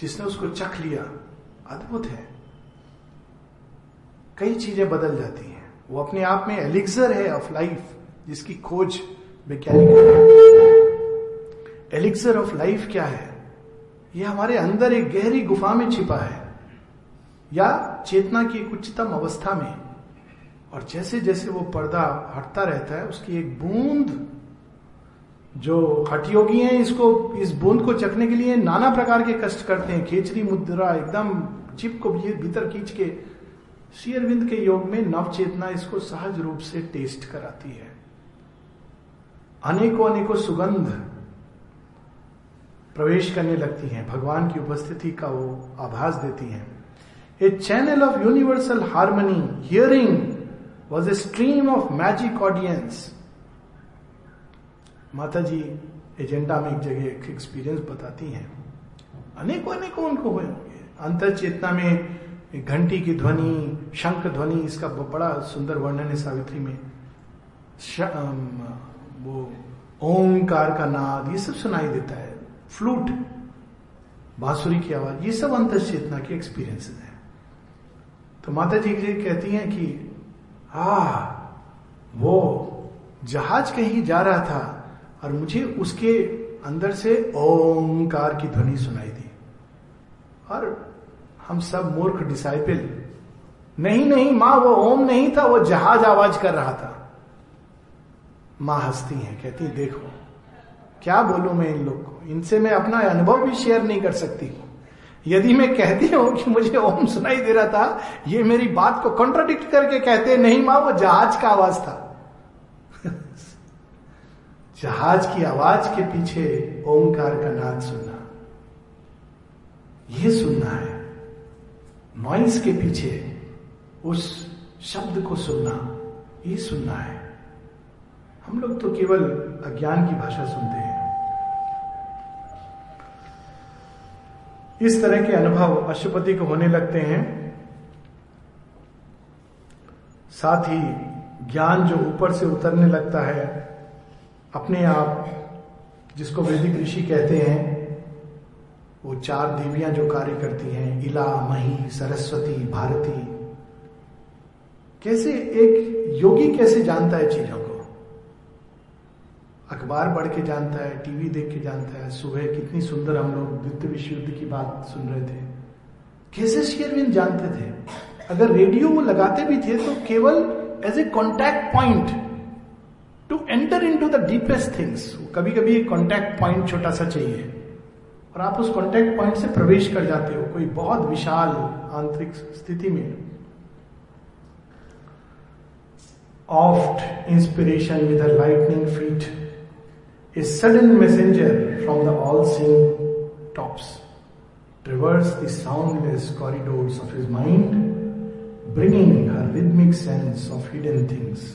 जिसने उसको चख लिया, अद्भुत है। कई चीज़ें बदल जाती हैं। वो अपने आप में एलिक्सर है ऑफ़ लाइफ जिसकी खोज वैज्ञानिक एलिक्सर ऑफ़ लाइफ क्या है? ये हमारे अंदर एक गहरी गुफा में छिपा है, या चेतना की एक उच्चतम अवस्था में। और जैसे जैसे वो पर्दा हटता रहता है, उसकी एक बूंद जो हठयोगी हैं, इसको, इस बूंद को चखने के लिए नाना प्रकार के कष्ट करते हैं। खेचरी मुद्रा एकदम चिप को भीतर खींच के श्री के योग में नव चेतना इसको सहज रूप से टेस्ट कराती है। अनेकों अनेकों सुगंध प्रवेश करने लगती हैं। भगवान की उपस्थिति का वो आभास देती हैं। A channel of universal harmony hearing was a stream of magic audience माता जी एजेंडा में एक जगह एक एक्सपीरियंस बताती हैं। अनेकों अनेकों उनको हुए होंगे। अंतर चेतना में घंटी की ध्वनि, शंख ध्वनि, इसका बड़ा सुंदर वर्णन है सावित्री में। वो ओंकार का नाद, ये सब सुनाई देता है। फ्लूट, बांसुरी की आवाज़, ये सब अंतर चेतना के एक्सपीरियंस है। तो माता जी कहती हैं कि आ वो जहाज़ कहीं जा रहा था और मुझे उसके अंदर से ओंकार की ध्वनि सुनाई दी। और हम सब मूर्ख डिसाइपल नहीं नहीं, माँ, वो ओम नहीं था, वो जहाज़ आवाज़ कर रहा था। माँ हंसती है, कहती देखो, क्या बोलू मैं इन लोग को? इनसे मैं अपना अनुभव भी शेयर नहीं कर सकती यदि मैं कहती हूँ कि मुझे ओम सुनाई दे रहा था, ये मेरी बात को कॉन्ट्राडिक्ट करके कहते नहीं माँ, वो जहाज़ का आवाज़ था। जहाज़ की आवाज़ के पीछे ओंकार का नाद सुनना। यह सुनना है। नॉइस के पीछे उस शब्द को सुनना, ये सुनना है। हम लोग तो केवल अज्ञान की भाषा सुनते हैं। इस तरह के अनुभव अशुपति को होने लगते हैं। साथ ही ज्ञान जो ऊपर से उतरने लगता है, अपने आप, जिसको वैदिक ऋषि कहते हैं वो चार देवियाँ जो कार्य करती हैं, इला, मही, सरस्वती, भारती। कैसे एक योगी कैसे जानता है चीज़ों को? अखबार पढ़ के जानता है, टीवी देख के जानता है, सुबह कितनी सुंदर हम लोग द्वितीय विश्व युद्ध की बात सुन रहे थे। कैसे शेयरविंद जानते थे? अगर रेडियो वो लगाते भी थे तो केवल as a contact point to enter into the deepest things कभी कभी एक कॉन्टैक्ट पॉइंट छोटा सा चाहिए। और आप उस कॉन्टेक्ट पॉइंट से प्रवेश कर जाते हो, कोई बहुत विशाल आंतरिक स्थिति में। Oft inspiration with lightning feet a sudden messenger from the all seeing tops traversed the soundless corridor of his mind bringing her rhythmic sense of hidden things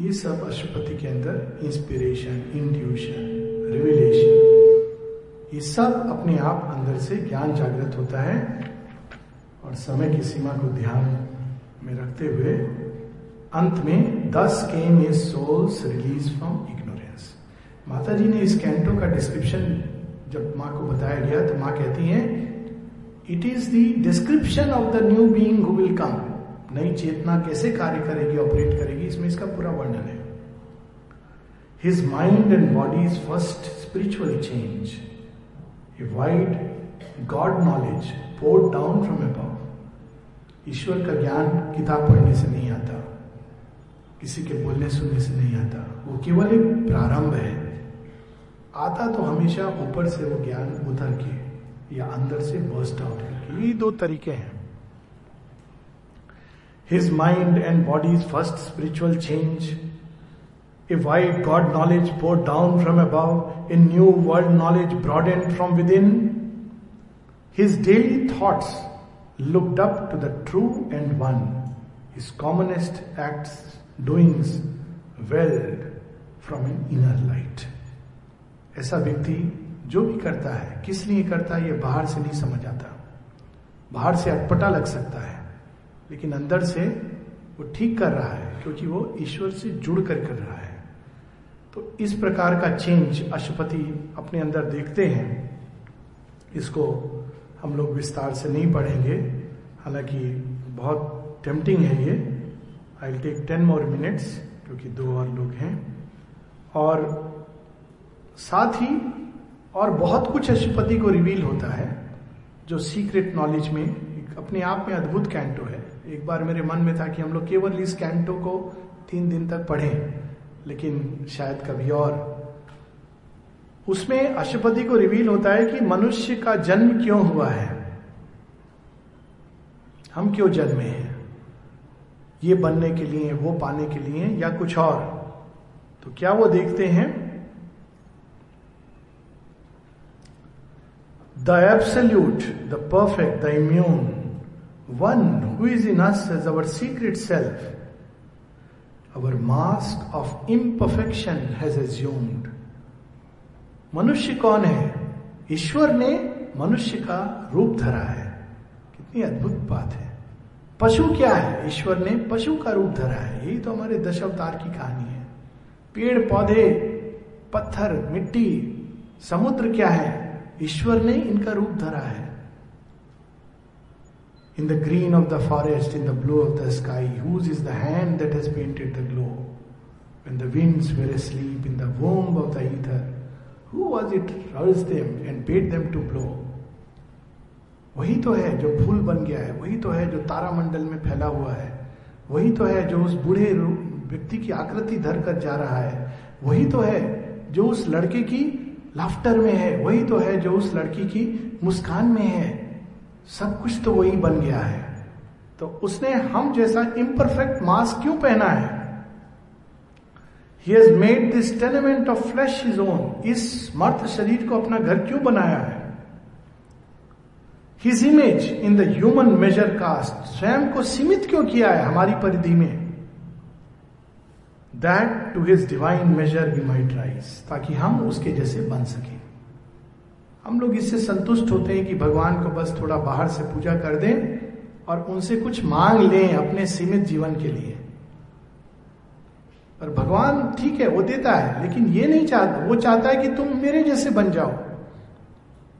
ये सब अशुपति के अंदर इंस्पिरेशन इंट्यूशन रिविलेशन ये सब अपने आप अंदर से ज्ञान जागृत होता है और समय की सीमा को ध्यान में रखते हुए अंत में thus came his soul's release from ignorance माता जी ने इस कैंटो का डिस्क्रिप्शन जब माँ को बताया गया तो माँ कहती हैं it is the description of the new being who will come नई चेतना कैसे कार्य करेगी ऑपरेट करेगी, इसमें इसका पूरा वर्णन है. Mind and body is first spiritual change a wide god knowledge poured down from above ईश्वर का ज्ञान किताब पढ़ने से नहीं आता। किसी के बोलने सुनने से नहीं आता। वो केवल एक प्रारंभ है। आता तो हमेशा ऊपर से वो ज्ञान उतर के या अंदर से बर्स्ट आउट करके। ये दो तरीके हैं। His mind and body's first spiritual change god knowledge pour down from above a new world knowledge broadened from within his daily thoughts looked up to the true and one his commonest act doings welled from an inner light ऐसा व्यक्ति जो भी करता है, किस लिए करता है, ये बाहर से नहीं समझ आता। बाहर से अटपटा लग सकता है, लेकिन अंदर से वो ठीक कर रहा है, क्योंकि वो ईश्वर से जुड़ कर कर रहा है। तो इस प्रकार का चेंज अशुपति अपने अंदर देखते हैं। इसको हम लोग विस्तार से नहीं पढ़ेंगे। हालाँकि बहुत टेम्पटिंग है ये। I take ten more minutes क्योंकि दो और लोग हैं। और साथ ही और बहुत कुछ अशुपति को रिवील होता है, जो सीक्रेट नॉलेज में अपने आप में अद्भुत कैंटो है। एक बार मेरे मन में था कि हम लोग केवल इस कैंटो को तीन दिन तक पढ़ें। लेकिन शायद कभी और। उसमें अशुपति को रिवील होता है कि मनुष्य का जन्म क्यों हुआ है? हम क्यों जन्मे हैं? ये बनने के लिए, वो पाने के लिए या कुछ और? तो क्या वो देखते हैं? The absolute the perfect the immune one who is in us as our secret self our mask of imperfection has assumed मनुष्य कौन है? ईश्वर ने मनुष्य का रूप धरा है। कितनी अद्भुत बात है। पशु क्या है? ईश्वर ने पशु का रूप धरा है। यही तो हमारे दशावतार की कहानी है। पेड़, पौधे, पत्थर, मिट्टी, समुद्र क्या है? ईश्वर ने इनका रूप धरा है। In the green of the forest in the blue of the sky whose is the hand that has painted the glow when the winds were asleep in the womb of the ether, who was it roused them and bade them to blow? वही तो है जो फूल बन गया है वही तो है जो तारामंडल में फैला हुआ है वही तो है जो उस बूढ़े व्यक्ति की आकृति धर कर जा रहा है वही तो है जो उस लड़के की लाफ्टर में है वही तो है जो उस लड़की की मुस्कान में है सब कुछ तो वही बन गया है। तो उसने हम जैसा इम्परफेक्ट मास्क क्यों पहना है? He has made this tenement of flesh his own इस मर्थ शरीर को अपना घर क्यों बनाया है? His image in the human measure cast स्वयं को सीमित क्यों किया है हमारी परिधि में? That to his divine measure we might rise ताकि हम उसके जैसे बन सके। हम लोग इससे संतुष्ट होते हैं कि भगवान को बस थोड़ा बाहर से पूजा कर दें और उनसे कुछ मांग लें अपने सीमित जीवन के लिए। पर भगवान ठीक है, वो देता है, लेकिन ये नहीं चाहता। वो चाहता है कि तुम मेरे जैसे बन जाओ,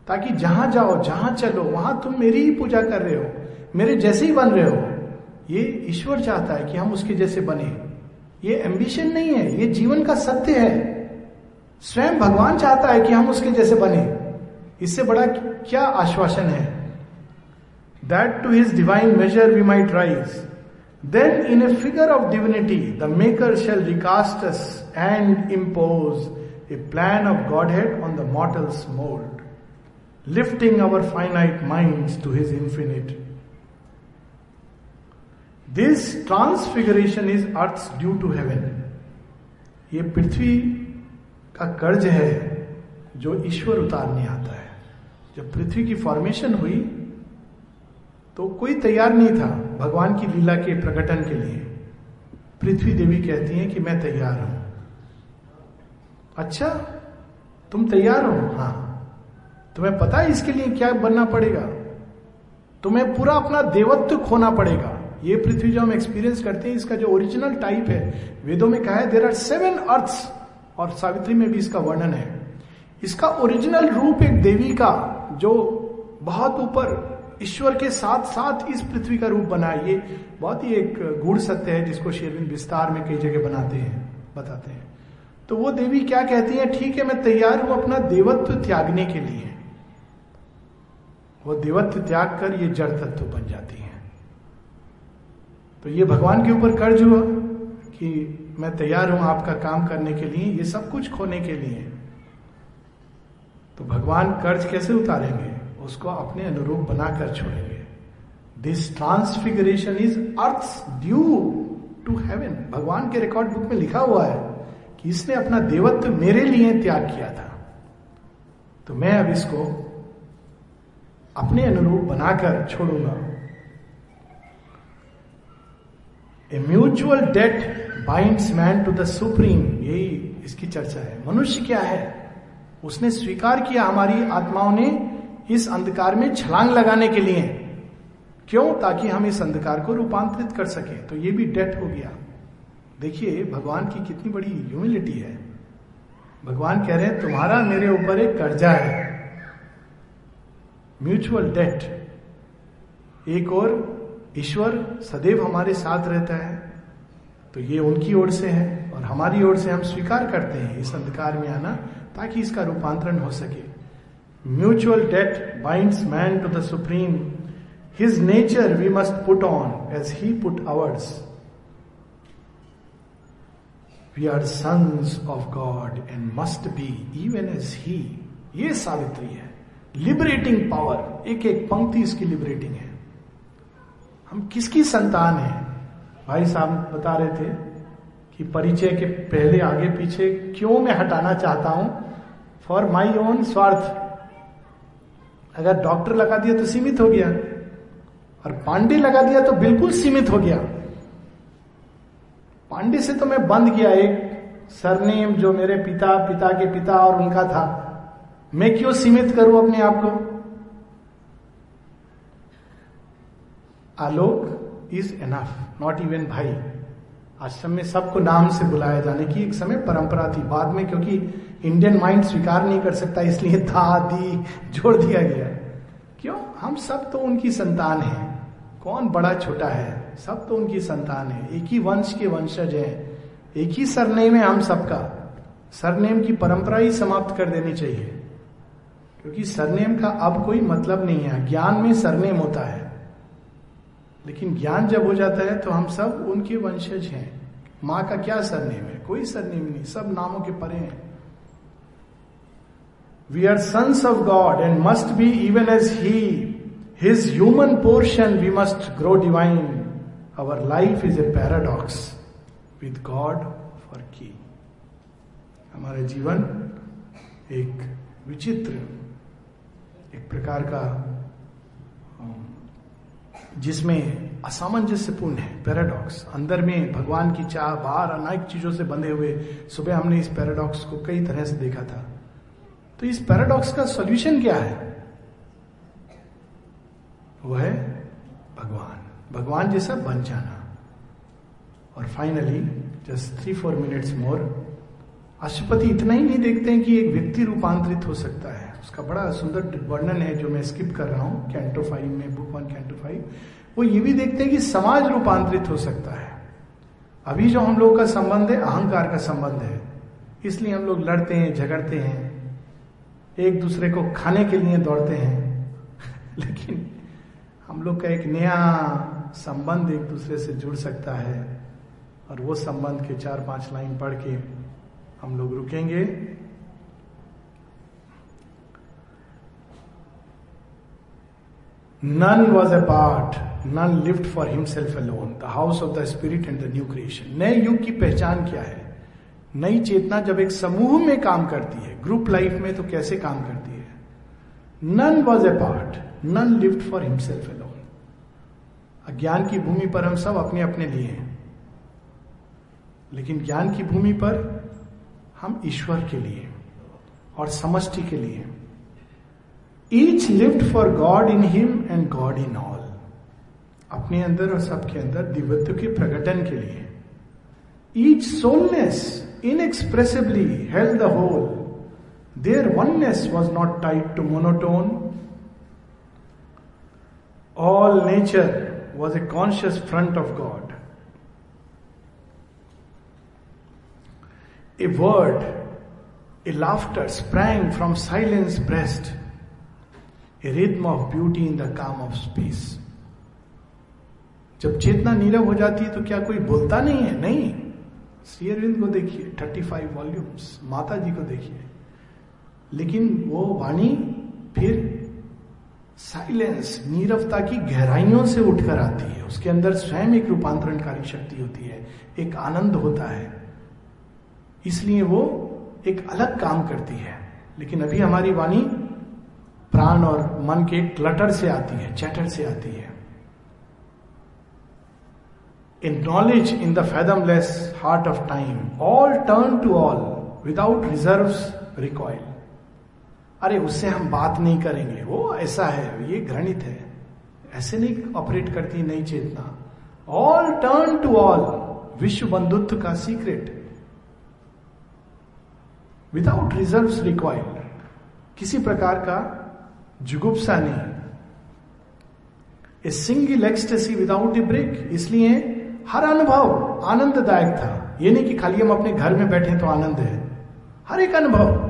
ताकि जहाँ जाओ, जहाँ चलो, वहाँ तुम मेरी ही पूजा कर रहे हो, मेरे जैसे ही बन रहे हो। ये ईश्वर चाहता है कि हम उसके जैसे बने। ये एम्बिशन नहीं है, ये जीवन का सत्य है। स्वयं भगवान चाहता है कि हम उसके जैसे बने। इससे बड़ा क्या आश्वासन है? That to his divine measure we might rise then in a figure of divinity the maker shall recast and impose a plan of godhead on the mortal's mould lifting our finite mind to his infinite this transfiguration is earth due to heaven ये पृथ्वी का कर्ज है जो ईश्वर उतारने आता है। जब पृथ्वी की फॉर्मेशन हुई तो कोई तैयार नहीं था भगवान की लीला के प्रकटन के लिए। पृथ्वी देवी कहती हैं कि मैं तैयार हूँ। अच्छा तुम तैयार हो? हाँ। तुम्हें पता है इसके लिए क्या बनना पड़ेगा? तुम्हें पूरा अपना देवत्व खोना पड़ेगा। ये पृथ्वी जो हम एक्सपीरियंस करते हैं, इसका जो ओरिजिनल टाइप है, वेदों में कहा है देर आर सेवन अर्थ्स और सावित्री में भी इसका वर्णन है। इसका ओरिजिनल रूप एक देवी का जो बहुत ऊपर ईश्वर के साथ साथ इस पृथ्वी का रूप बना ये बहुत ही एक गूढ़ सत्य है जिसको शेरविन विस्तार में कई जगह बनाते हैं, बताते हैं। तो वो देवी क्या कहती है, ठीक है, मैं तैयार हूँ अपना देवत्व त्यागने के लिए। वो देवत्व त्याग कर ये जड़ तत्व बन जाती है। तो ये भगवान के ऊपर कर्ज हुआ कि मैं तैयार हूँ आपका काम करने के लिए, ये सब कुछ खोने के लिए। तो भगवान कर्ज कैसे उतारेंगे? उसको अपने अनुरूप बनाकर छोड़ेंगे। This transfiguration is earth due to heaven भगवान के रिकॉर्ड बुक में लिखा हुआ है कि इसने अपना देवत्व मेरे लिए त्याग किया था। तो मैं अब इसको अपने अनुरूप बनाकर छोड़ूँगा। A mutual debt binds man to the supreme यही इसकी चर्चा है। मनुष्य क्या है? उसने स्वीकार किया हमारी आत्माओं ने इस अंधकार में छलांग लगाने के लिए। क्यों? ताकि हम इस अंधकार को रूपांतरित कर सके। तो ये भी डेट हो गया। देखिए, भगवान की कितनी बड़ी ह्यूमिलिटी है। भगवान कह रहे हैं, तुम्हारा मेरे ऊपर एक कर्जा है। म्यूचुअल डेट एक और, ईश्वर सदैव हमारे साथ रहता है। तो ये उनकी ओर से है, और हमारी ओर से हम स्वीकार करते हैं, इस अंधकार में आना। ताकि इसका रूपांतरण हो सके। Mutual debt binds man to the supreme his nature we must put on as he put ours we are sons of god and must be even as he ये सावित्री है। लिबरेटिंग पावर एक एक पंक्ति इसकी लिबरेटिंग है। हम किसकी संतान है? भाई साहब बता रहे थे। कि परिचय के पहले आगे पीछे क्यों मैं हटाना चाहता हूँ? फॉर माई ओन स्वार्थ। अगर डॉक्टर लगा दिया तो सीमित हो गया। और पांडे लगा दिया तो बिल्कुल सीमित हो गया। पांडे से तो मैं बंद किया एक सरनेम जो मेरे पिता पिता के पिता और उनका था। मैं क्यों सीमित करूँ अपने आप को? A look is enough not even भाई। आश्रम में सबको नाम से बुलाया जाने की एक समय परंपरा थी बाद में, क्योंकि इंडियन माइंड स्वीकार नहीं कर सकता, इसलिए दा दी जोड़ दिया गया। क्यों? हम सब तो उनकी संतान हैं। कौन बड़ा छोटा है? सब तो उनकी संतान है। एक ही वंश के वंशज है। एक ही सरनेम है हम सबका। सरनेम की परंपरा ही समाप्त कर देनी चाहिए। क्योंकि सरनेम का अब कोई मतलब नहीं है। ज्ञान में सरनेम होता है। लेकिन ज्ञान जब हो जाता है तो हम सब उनके वंशज हैं। माँ का क्या सरनेम है? कोई सरनेम नहीं। सब नामों के परे हैं। We are sons of god and must be even as he his human portion we must grow divine our life is a paradox with god for key हमारा जीवन एक विचित्र, एक प्रकार का जिसमें असामंजस्यपूर्ण है पैराडॉक्स अंदर में भगवान की चाह, बाहर अनेक चीज़ों से बंधे हुए, सुबह हमने इस पैराडॉक्स को कई तरह से देखा था। तो इस पैराडॉक्स का सॉल्यूशन क्या है? वो है भगवान। भगवान जैसा बन जाना। और finally just three four minutes more Aswapati इतना ही नहीं देखते हैं कि एक व्यक्ति रूपांतरित हो सकता है। उसका बड़ा सुंदर वर्णन है जो मैं स्किप कर रहा हूँ कैंटो फाइव में बुक वन कैंटो फाइव वो ये भी देखते हैं कि समाज रूपांतरित हो सकता है। अभी जो हम लोग का संबंध है, अहंकार का संबंध है। इसलिए हम लोग लड़ते हैं, झगड़ते हैं। एक दूसरे को खाने के लिए दौड़ते हैं। लेकिन हम लोग का एक नया संबंध एक दूसरे से जुड़ सकता है। और वो संबंध के चार पाँच लाइन पढ़ के हम लोग रुकेंगे। Was a part none lived for himself alone the house of the spirit and the new creation नए युग की पहचान क्या है? नई चेतना जब एक समूह में काम करती है ग्रुप लाइफ में तो कैसे काम करती है? None was a part none lived for himself alone अज्ञान की भूमि पर हम सब अपने अपने लिए हैं। लेकिन ज्ञान की भूमि पर हम ईश्वर के लिए और समष्टि के लिए each lived for God in him and God in all अपने अंदर और सबके अंदर दिव्यत्व के प्रकटन के लिए each soulness inexpressibly held the whole their oneness was not tied to monotone all nature was a conscious front of God a word a laughter sprang from silence breast A rhythm of beauty in the calm of space जब चेतना नीरव हो जाती है तो क्या कोई बोलता नहीं है? नहीं। श्री अरविंद को देखिए थर्टी फाइव वॉल्यूम्स माता जी को देखिए। लेकिन वो वाणी फिर साइलेंस नीरवता की गहराइयों से उठकर आती है। उसके अंदर स्वयं एक रूपांतरणकारी शक्ति होती है, एक आनंद होता है। इसलिए वो एक अलग काम करती है। लेकिन अभी हमारी वाणी प्राण और मन के क्लटर से आती है चैटर से आती है। In knowledge in the fathomless heart of time all turn to all without reserve recoil अरे, उससे हम बात नहीं करेंगे। वो ऐसा है, ये घृणित है। ऐसे नहीं ऑपरेट करती नई चेतना। ऑल टर्न टू ऑल विश्व बंधुत्व का सीक्रेट विदाउट रिज़र्व रिक्वायर्ड किसी प्रकार का जुगुप्सा नहीं a single ecstasy without a break इसलिए हर अनुभव आनंददायक था। ये नहीं कि खाली हम अपने घर में बैठे तो आनंद है। हर एक अनुभव।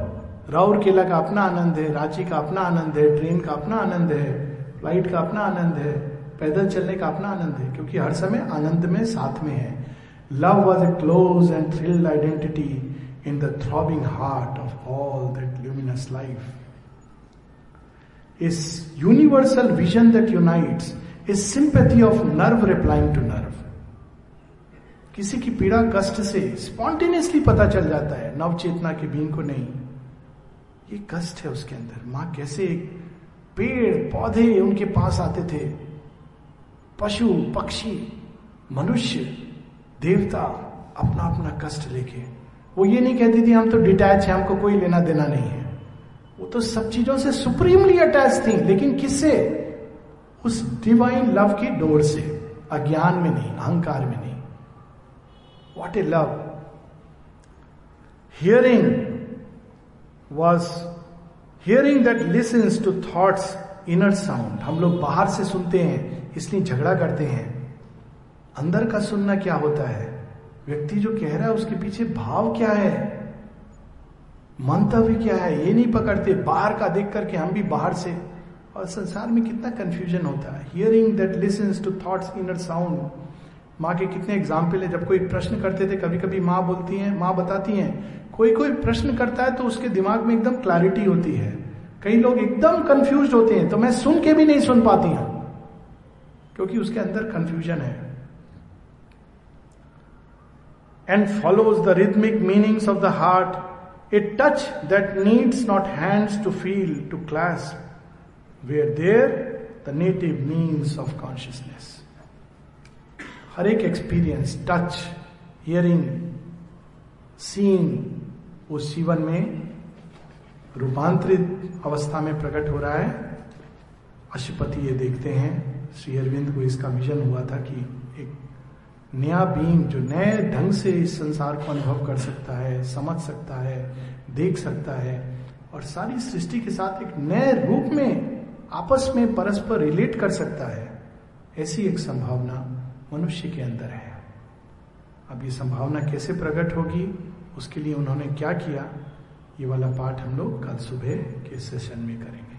राउर केला का अपना आनंद है, रांची का अपना आनंद है, ट्रेन का अपना आनंद है, फ़्लाइट का अपना आनंद है, पैदल चलने का अपना आनंद है, क्योंकि हर समय आनंद में साथ में है। Love was a close and thrilled identity in the throbbing heart of all that luminous life इस universal vision that unites is sympathy of nerve replying to nerve किसी की पीड़ा, कष्ट से स्पॉन्टेनियसली पता चल जाता है नव चेतना के बीन को नहीं। ये कष्ट है उसके अंदर। माँ कैसे पेड़, पौधे उनके पास आते थे? पशु, पक्षी, मनुष्य, देवता अपना अपना कष्ट लेके। वो ये नहीं कहती थी, हम तो डिटैच है, हमको कोई लेना देना नहीं है। वो तो सब चीज़ों से सुप्रीमली अटैच थी, लेकिन किससे? उस डिवाइन लव की डोर से, अज्ञान में नहीं, अहंकार में नहीं। What a love hearing was hearing that listens to thoughts inner sound हम लोग बाहर से सुनते हैं, इसलिए झगड़ा करते हैं। अंदर का सुनना क्या होता है? व्यक्ति जो कह रहा है, उसके पीछे भाव क्या है? मंतव्य क्या है? ये नहीं पकड़ते। बाहर का देख करके हम भी बाहर से। और संसार में कितना कंफ्यूजन होता है। Hearing that listens to thoughts inner sound माँ के कितने एग्ज़ाम्पल है। जब कोई प्रश्न करते थे कभी कभी माँ बोलती हैं, माँ बताती हैं। कोई कोई प्रश्न करता है तो उसके दिमाग में एकदम क्लैरिटी होती है। कई लोग एकदम कंफ्यूज होते हैं। तो मैं सुन के भी नहीं सुन पाती हूँ। क्योंकि उसके अंदर कंफ्यूजन है। And follows the rhythmic meanings of the heart a touch that needs not hands to feel to clasp were there the native means of consciousness हर एक एक्सपीरियंस टच हियरिंग सीन उस जीवन में रूपांतरित अवस्था में प्रकट हो रहा है। अशुपति ये देखते हैं। श्री अरविंद को इसका विजन हुआ था कि एक नया बींग जो नए ढंग से इस संसार को अनुभव कर सकता है, समझ सकता है, देख सकता है, और सारी सृष्टि के साथ एक नए रूप में, आपस में परस्पर रिलेट कर सकता है, ऐसी एक संभावना मनुष्य के अंदर है। अब ये संभावना कैसे प्रकट होगी, उसके लिए उन्होंने क्या किया, ये वाला पाठ हम लोग कल सुबह के सेशन में करेंगे।